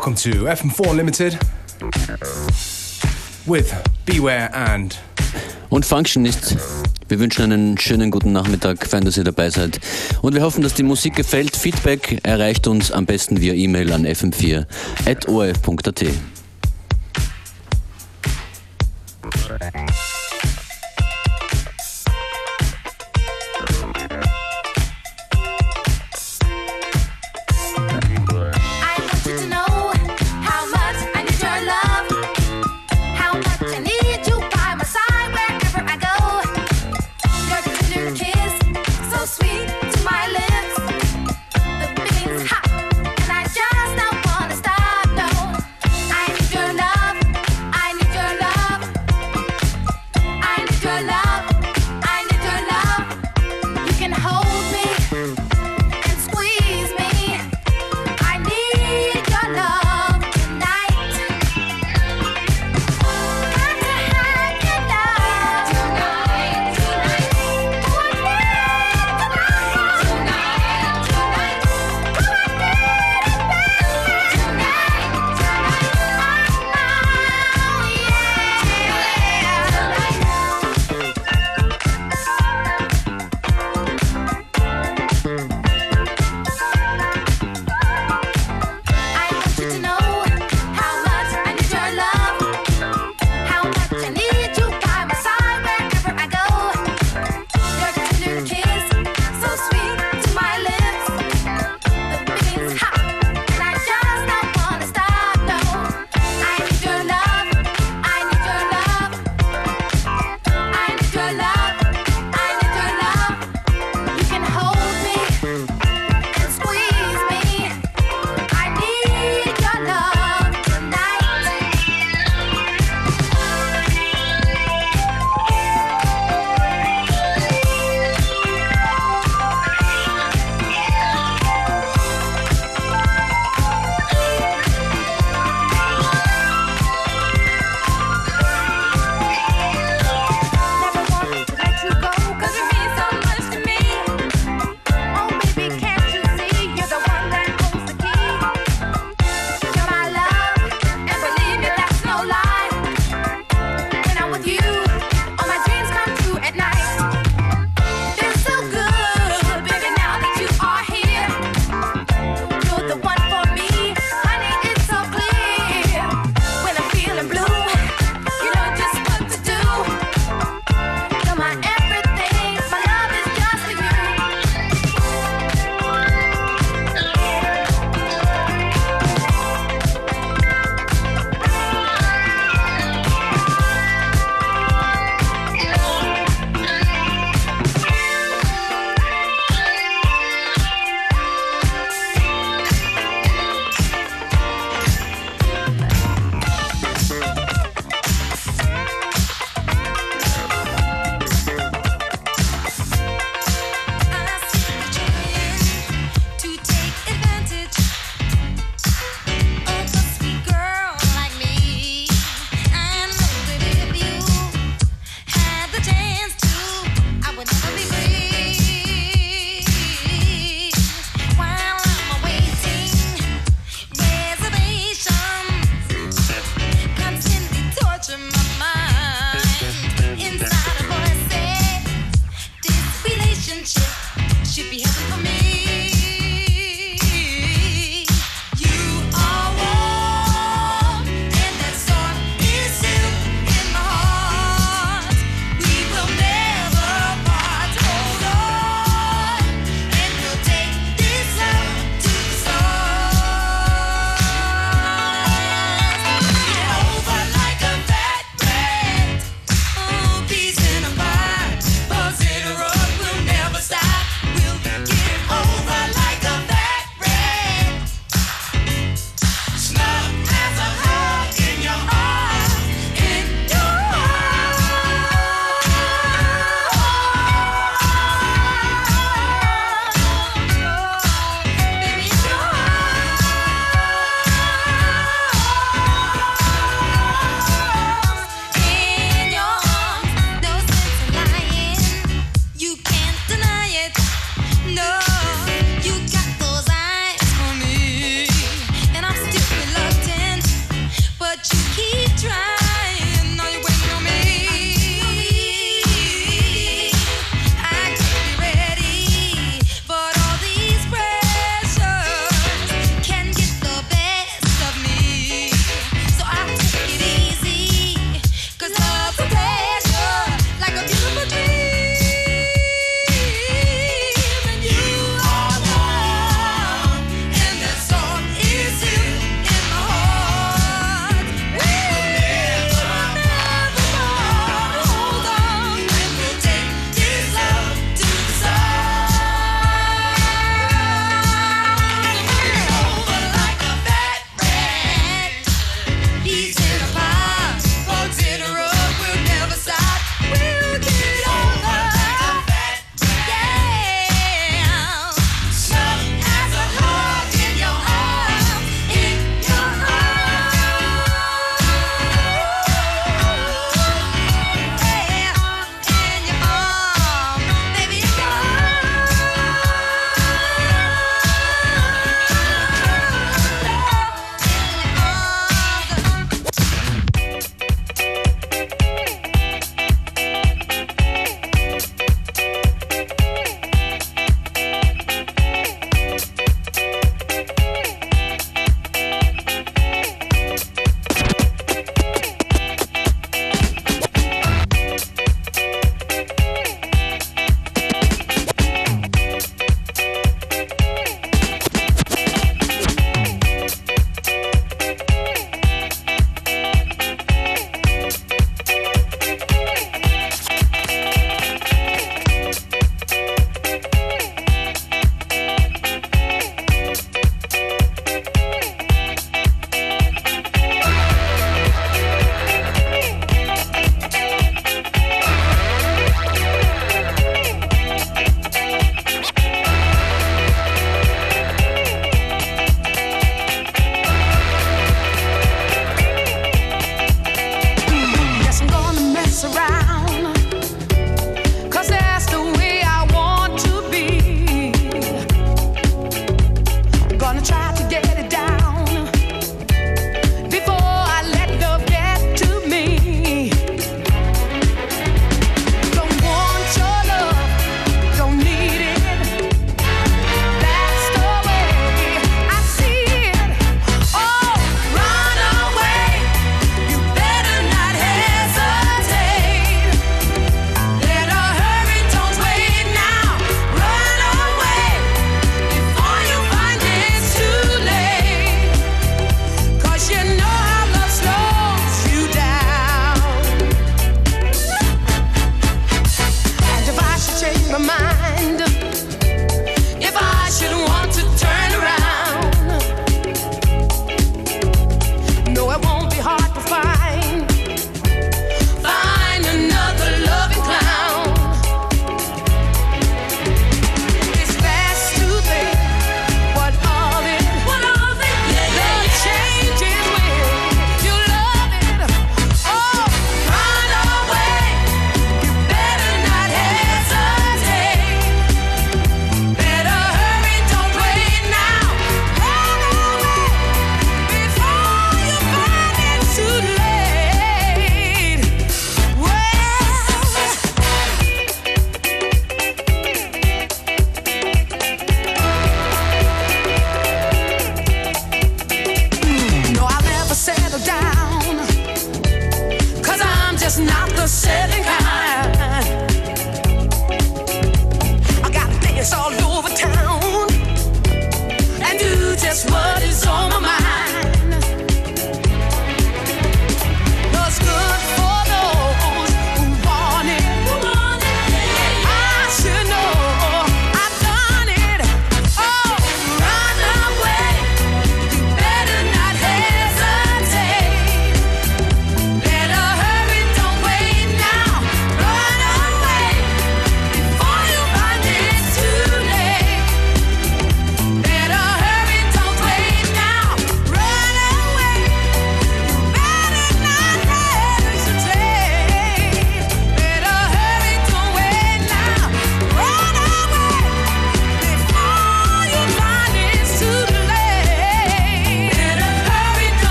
Welcome to FM4 Unlimited with Beware and und Functionist. Wir wünschen einen schönen guten Nachmittag, fein, dass ihr dabei seid. Und wir hoffen, dass die Musik gefällt. Feedback erreicht uns am besten via E-Mail an fm4.orf.at.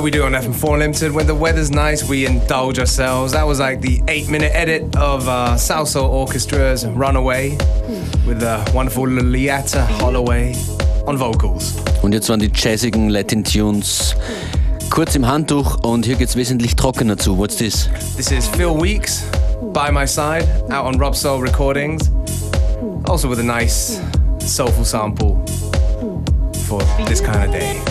how we do on FM4 Limited. When the weather's nice, we indulge ourselves. That was like the eight minute edit of uh, Salsoul Orchestra's Runaway with the wonderful Loleatta Holloway on vocals. Und jetzt waren die jazzigen Latin Tunes kurz im Handtuch und hier geht's wesentlich trockener zu. What's this? This is Phil Weeks, By My Side, out on Robsoul Recordings. Also with a nice soulful sample for this kind of day.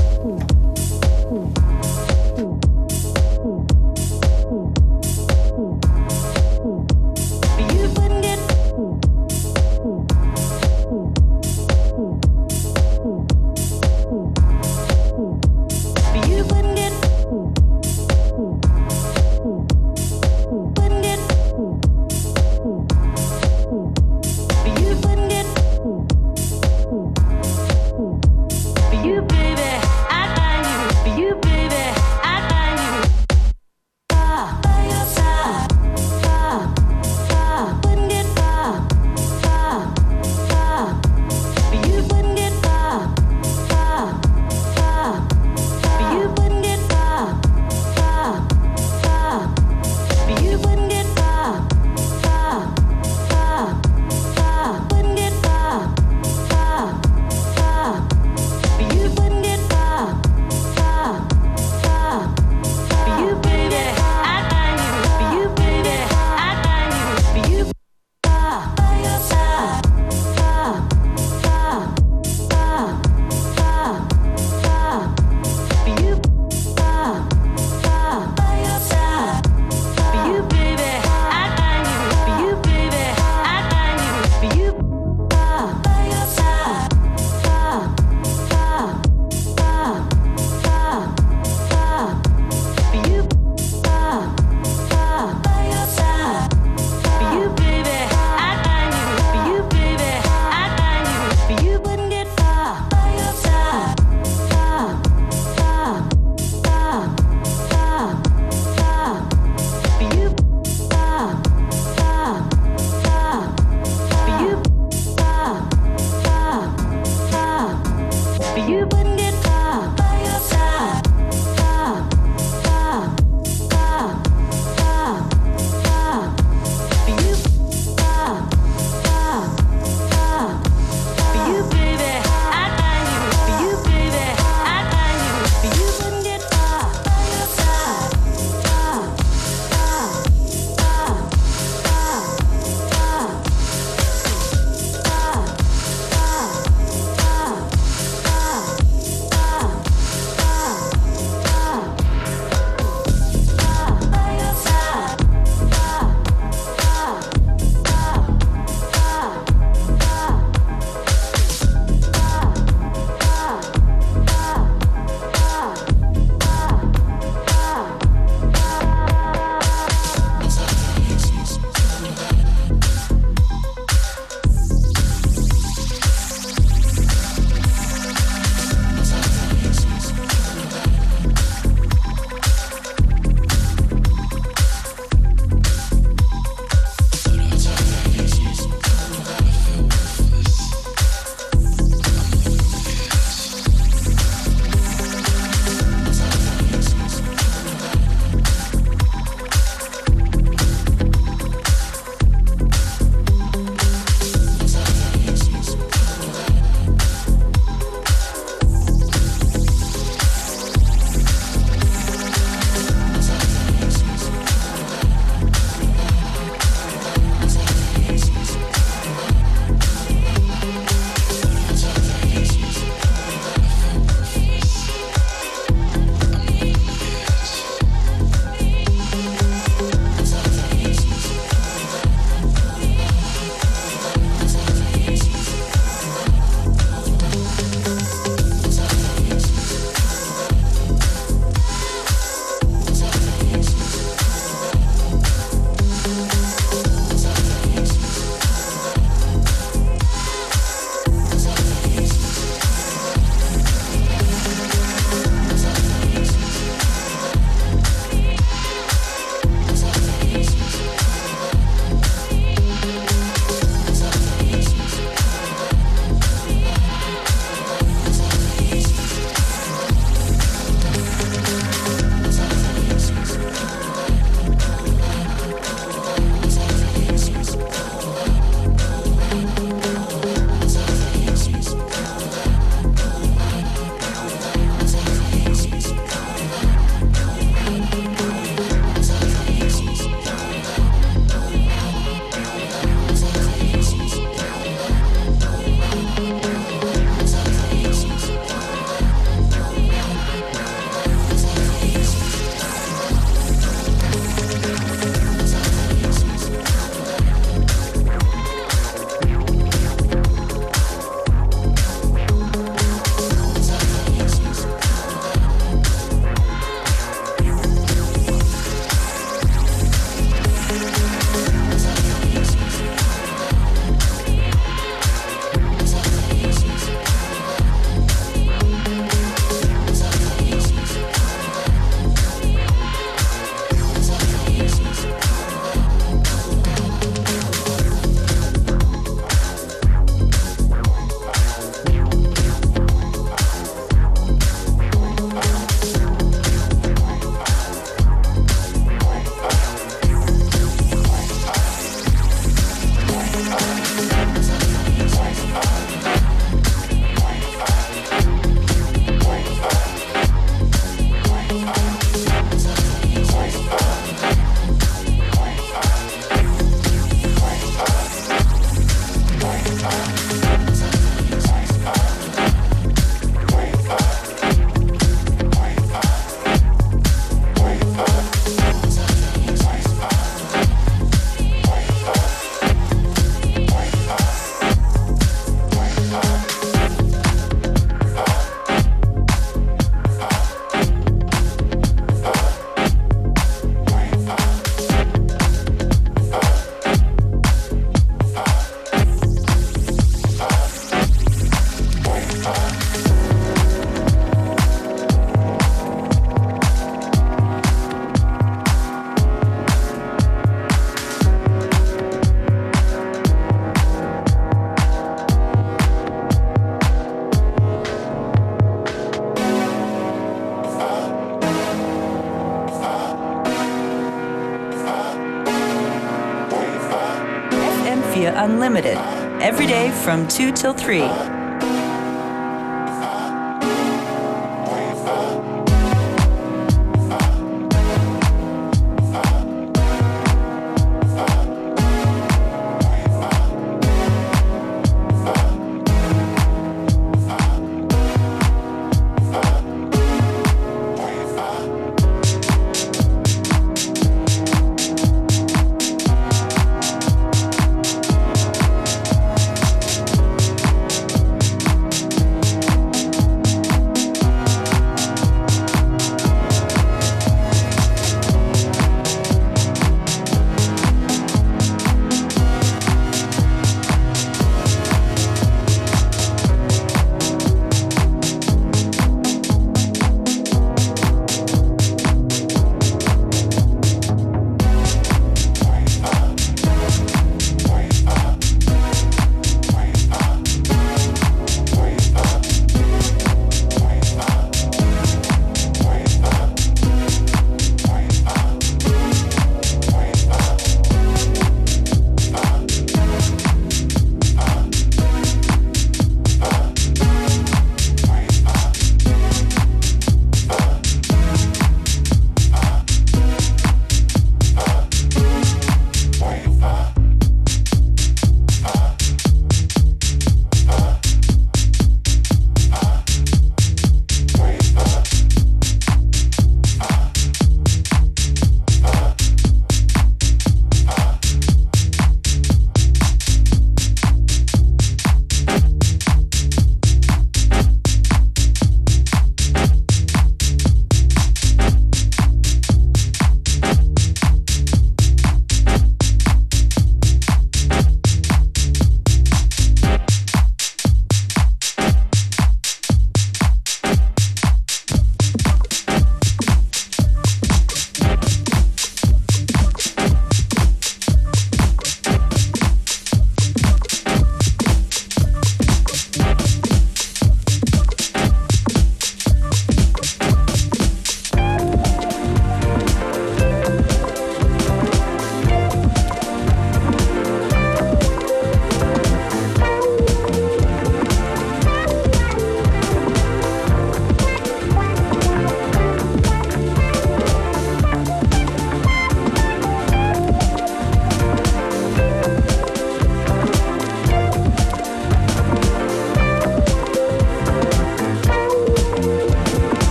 From 2 till 3.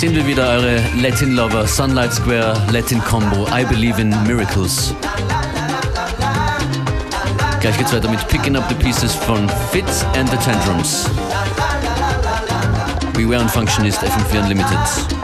Sind wir wieder, eure Latin Lover, Sunlight Square, Latin Combo, I Believe in Miracles. Gleich geht's weiter mit Picking Up the Pieces von Fitz and the Tantrums. Beware und Functionist FM4 Unlimited.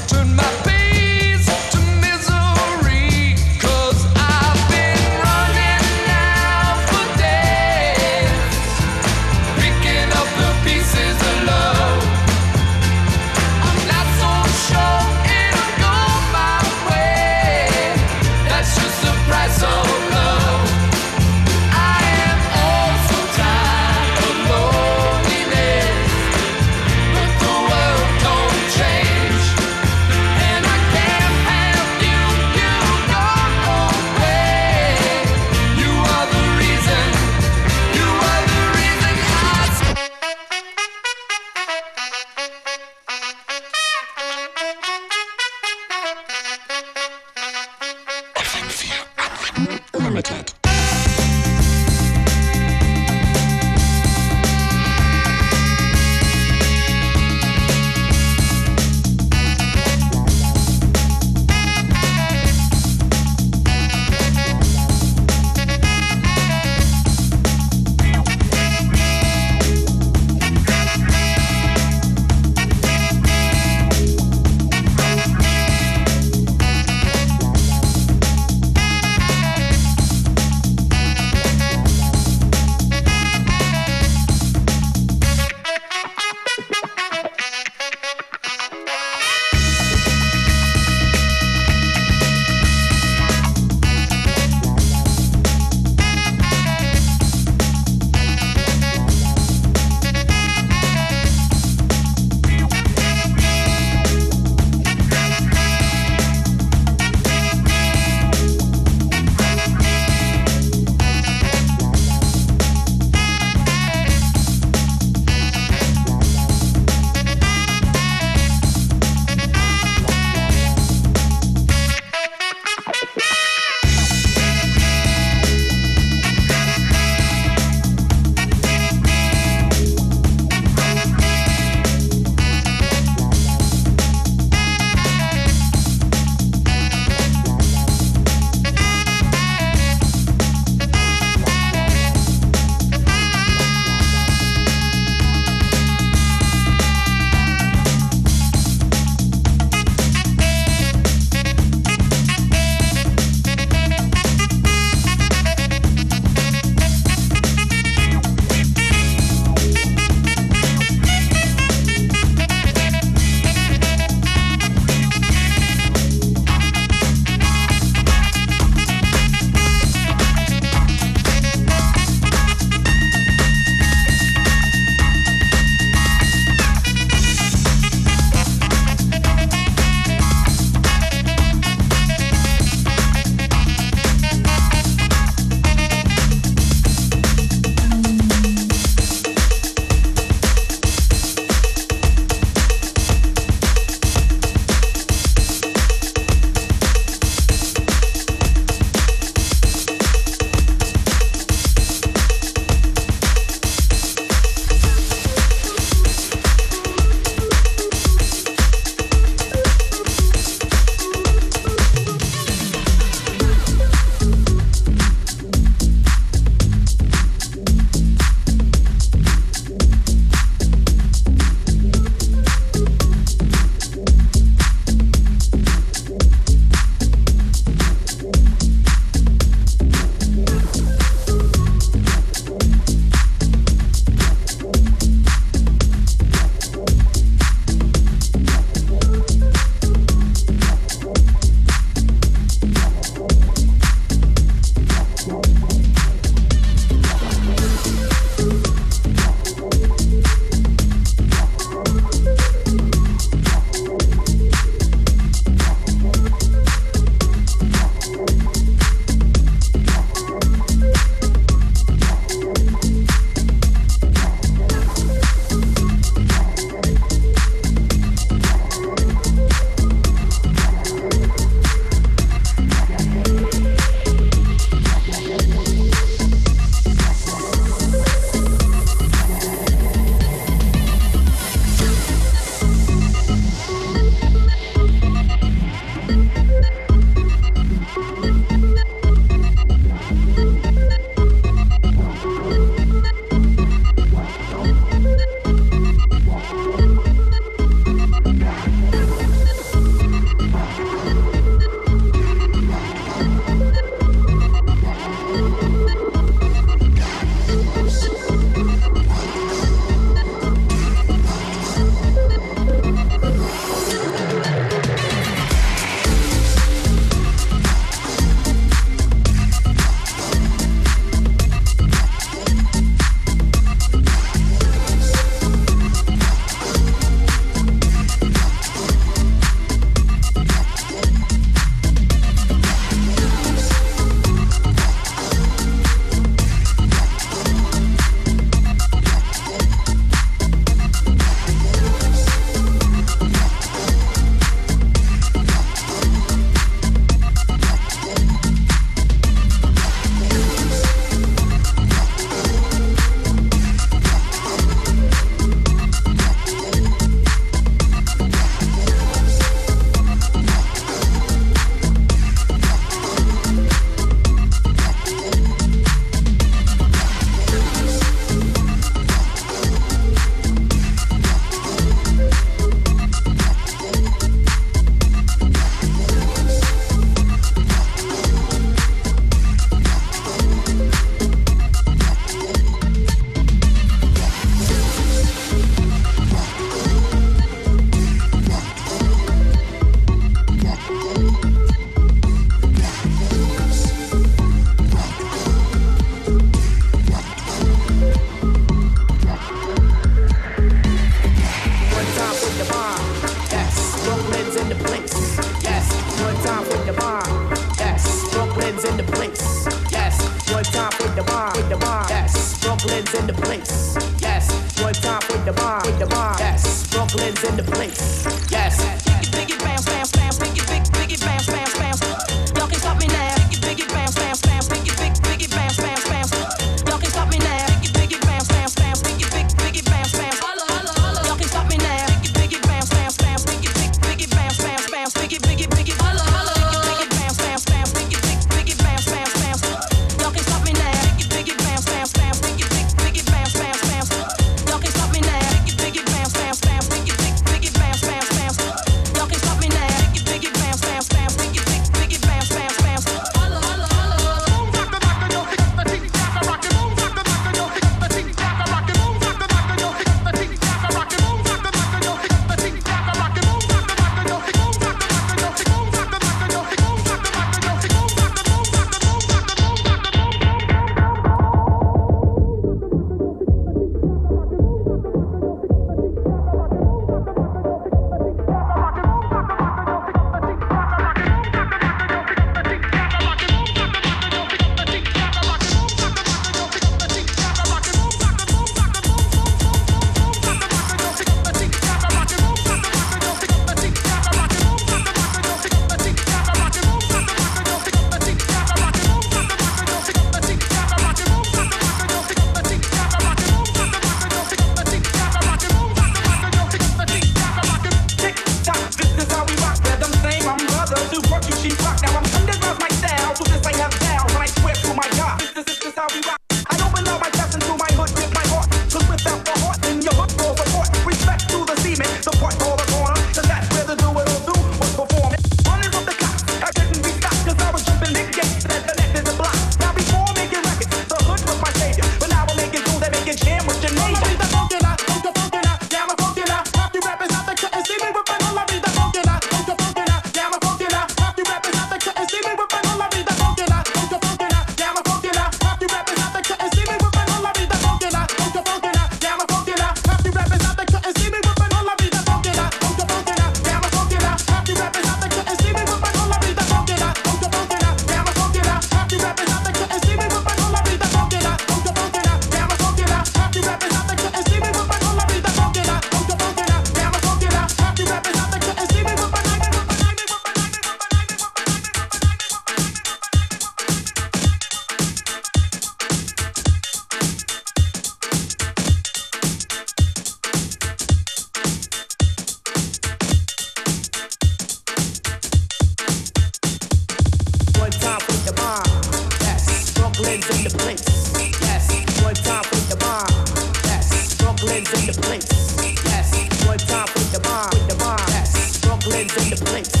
In the place.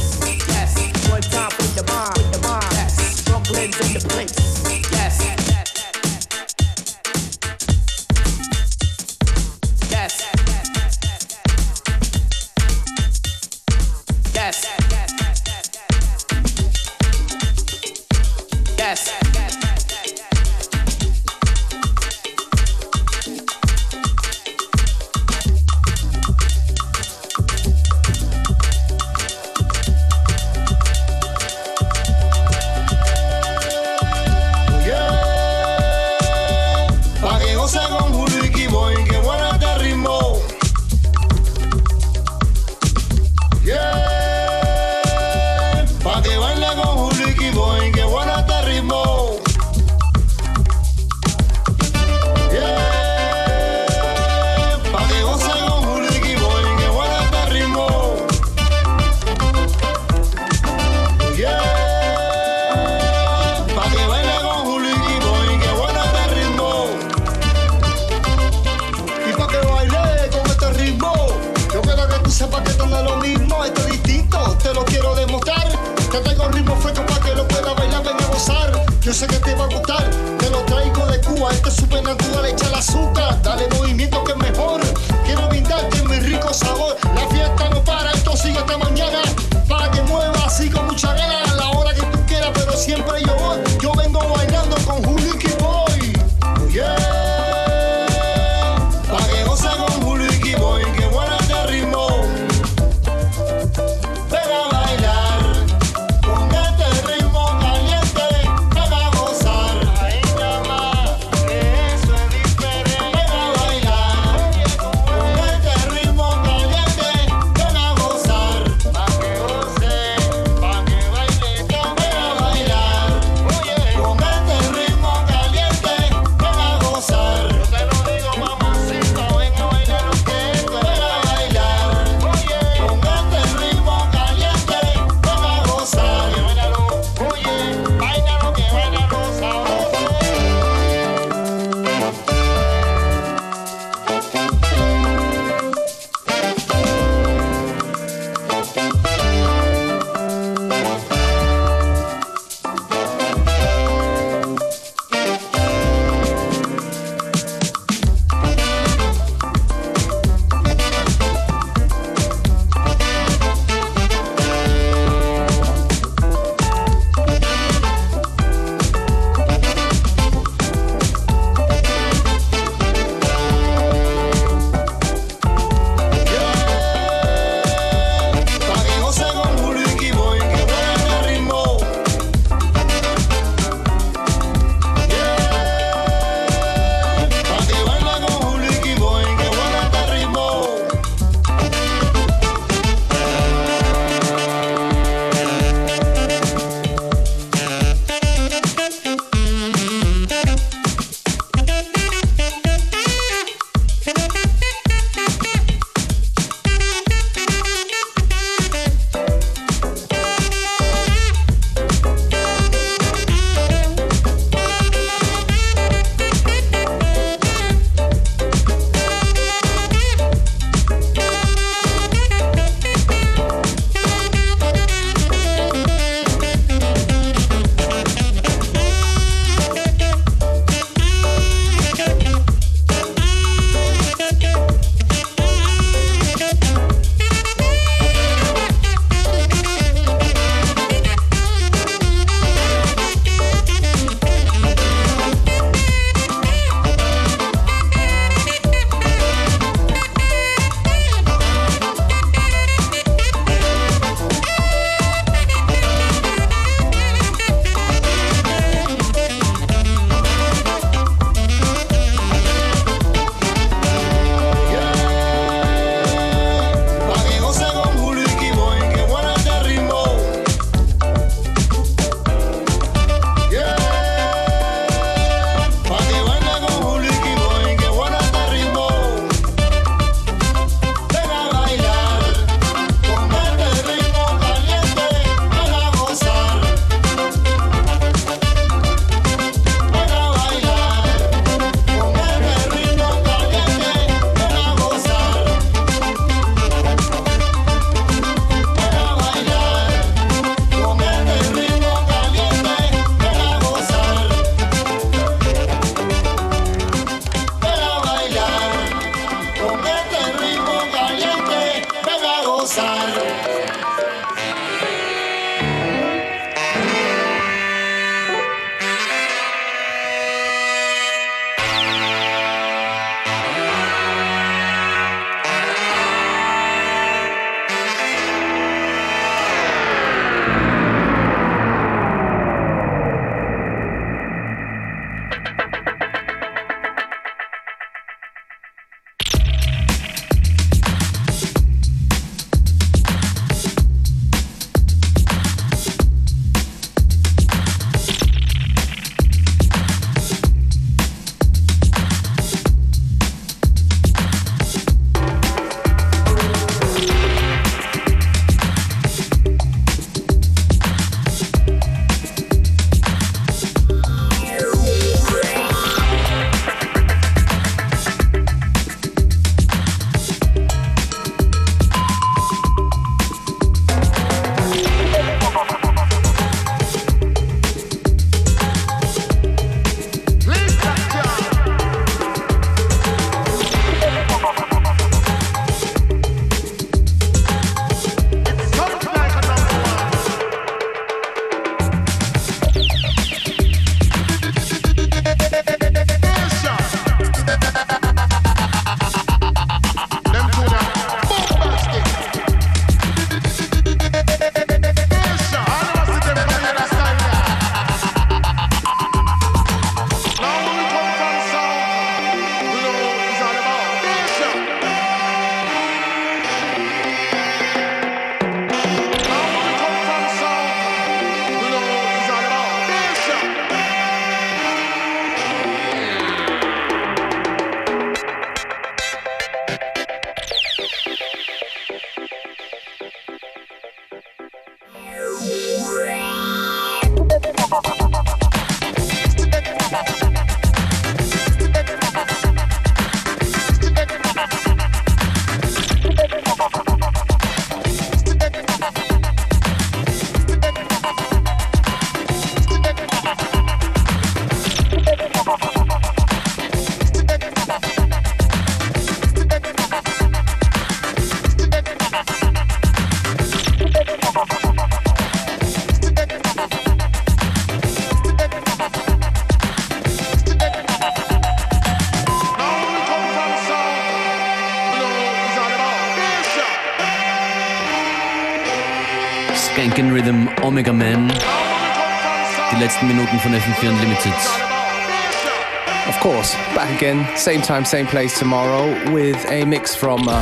Back again, same time, same place tomorrow with a mix from uh,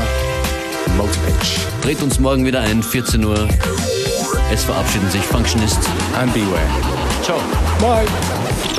Motivate Dreht uns morgen wieder ein, 14 Uhr. Es verabschieden sich Functionist. and Beware. Ciao. Bye.